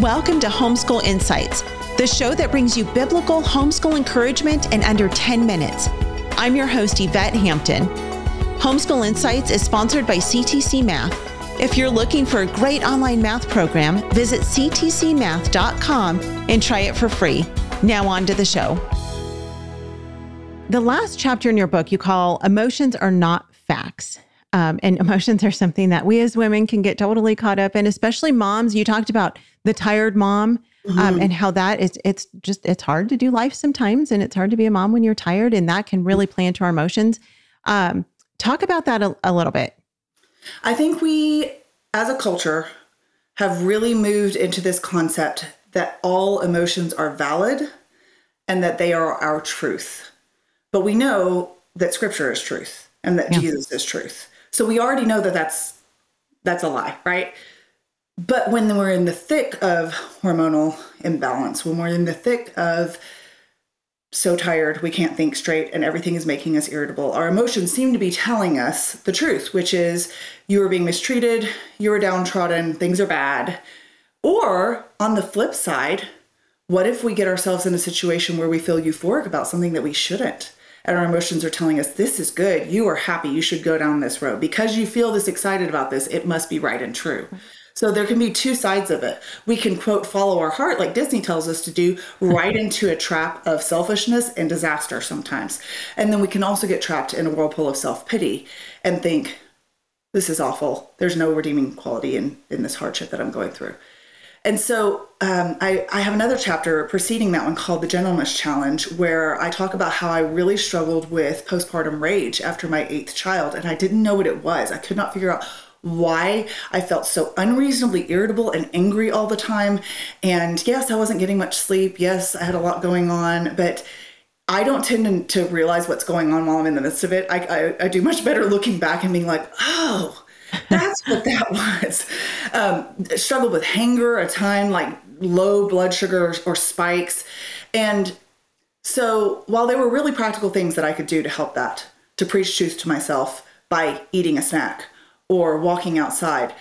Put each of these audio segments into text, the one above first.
Welcome to Homeschool Insights, the show that brings you biblical homeschool encouragement in under 10 minutes. I'm your host, Yvette Hampton. Homeschool Insights is sponsored by CTC Math. If you're looking for a great online math program, visit ctcmath.com and try it for free. Now, on to the show. The last chapter in your book you call Emotions Are Not Facts. Um, and emotions are something that we as women can get totally caught up in, especially moms. You talked about the tired mom um, mm-hmm. and how that is it's just it's hard to do life sometimes and it's hard to be a mom when you're tired and that can really play into our emotions um, talk about that a, a little bit i think we as a culture have really moved into this concept that all emotions are valid and that they are our truth but we know that scripture is truth and that yeah. jesus is truth so we already know that that's that's a lie right but when we're in the thick of hormonal imbalance, when we're in the thick of so tired, we can't think straight, and everything is making us irritable, our emotions seem to be telling us the truth, which is you are being mistreated, you are downtrodden, things are bad. Or on the flip side, what if we get ourselves in a situation where we feel euphoric about something that we shouldn't? And our emotions are telling us, this is good, you are happy, you should go down this road. Because you feel this excited about this, it must be right and true. So there can be two sides of it. We can quote follow our heart like Disney tells us to do right into a trap of selfishness and disaster sometimes. And then we can also get trapped in a whirlpool of self-pity and think this is awful. There's no redeeming quality in in this hardship that I'm going through. And so um, I, I have another chapter preceding that one called The Gentleness Challenge, where I talk about how I really struggled with postpartum rage after my eighth child. And I didn't know what it was. I could not figure out why I felt so unreasonably irritable and angry all the time. And yes, I wasn't getting much sleep. Yes, I had a lot going on, but I don't tend to realize what's going on while I'm in the midst of it. I, I, I do much better looking back and being like, oh, that's what that was. Um, struggled with hunger a time, like low blood sugar or, or spikes. And so while there were really practical things that I could do to help that, to preach truth to myself by eating a snack or walking outside.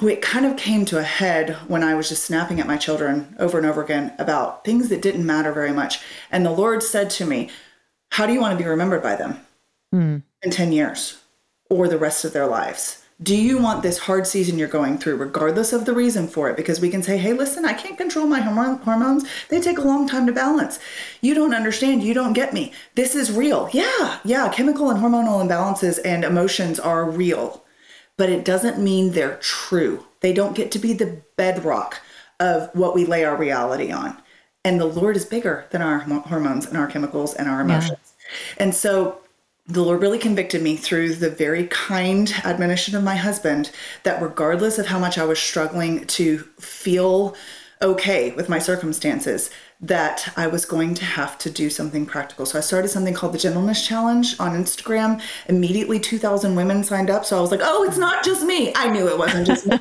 It kind of came to a head when I was just snapping at my children over and over again about things that didn't matter very much. And the Lord said to me, How do you want to be remembered by them mm. in 10 years or the rest of their lives? Do you want this hard season you're going through, regardless of the reason for it? Because we can say, hey, listen, I can't control my hormones. They take a long time to balance. You don't understand. You don't get me. This is real. Yeah, yeah, chemical and hormonal imbalances and emotions are real, but it doesn't mean they're true. They don't get to be the bedrock of what we lay our reality on. And the Lord is bigger than our hormones and our chemicals and our emotions. Yeah. And so the Lord really convicted me through the very kind admonition of my husband that regardless of how much I was struggling to feel okay with my circumstances, that I was going to have to do something practical. So I started something called the Gentleness Challenge on Instagram. Immediately, 2,000 women signed up. So I was like, oh, it's not just me. I knew it wasn't just me.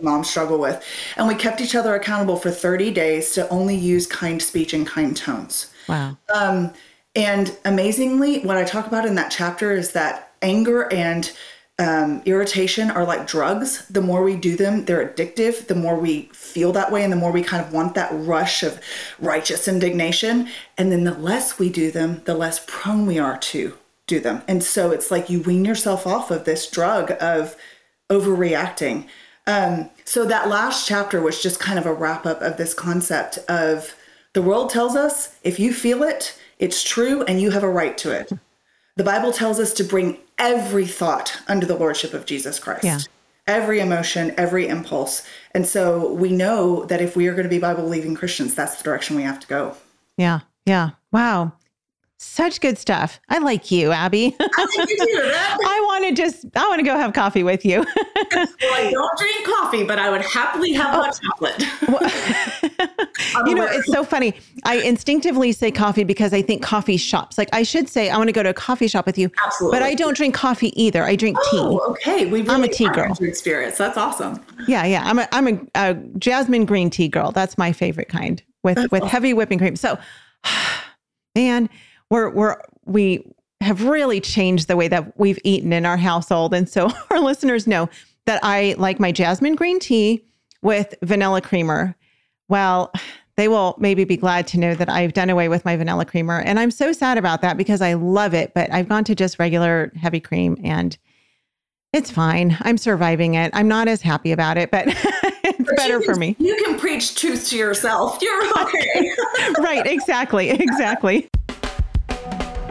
moms struggle with. And we kept each other accountable for 30 days to only use kind speech and kind tones. Wow. Um, and amazingly, what I talk about in that chapter is that anger and um, irritation are like drugs. The more we do them, they're addictive. The more we feel that way, and the more we kind of want that rush of righteous indignation. And then the less we do them, the less prone we are to do them. And so it's like you wean yourself off of this drug of overreacting. Um, so that last chapter was just kind of a wrap up of this concept of the world tells us if you feel it, it's true and you have a right to it. The Bible tells us to bring every thought under the lordship of Jesus Christ. Yeah. Every emotion, every impulse. And so we know that if we are going to be Bible believing Christians, that's the direction we have to go. Yeah. Yeah. Wow. Such good stuff. I like you, Abbie. I think you do. I want to just, I want to go have coffee with you. well, I don't drink coffee, but I would happily have oh. hot chocolate. Well, you know, it's so funny. I instinctively say coffee because I think coffee shops. Like I should say, I want to go to a coffee shop with you. Absolutely. But I don't drink coffee either. I drink oh, tea. Okay. We really I'm a tea girl. Spirits. That's awesome. Yeah. Yeah. I'm a, I'm a, a jasmine green tea girl. That's my favorite kind with, That's with awesome. heavy whipping cream. So, man, we're we're we have really changed the way that we've eaten in our household. And so our listeners know that I like my jasmine green tea with vanilla creamer. Well, they will maybe be glad to know that I've done away with my vanilla creamer. And I'm so sad about that because I love it, but I've gone to just regular heavy cream and it's fine. I'm surviving it. I'm not as happy about it, but it's but better can, for me. You can preach truth to yourself. You're okay. right, exactly. Exactly.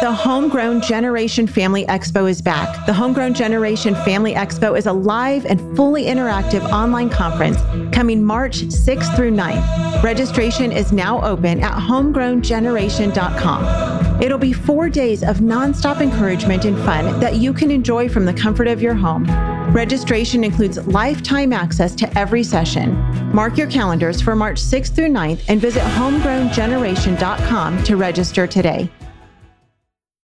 The Homegrown Generation Family Expo is back. The Homegrown Generation Family Expo is a live and fully interactive online conference coming March 6th through 9th. Registration is now open at homegrowngeneration.com. It'll be four days of nonstop encouragement and fun that you can enjoy from the comfort of your home. Registration includes lifetime access to every session. Mark your calendars for March 6th through 9th and visit homegrowngeneration.com to register today.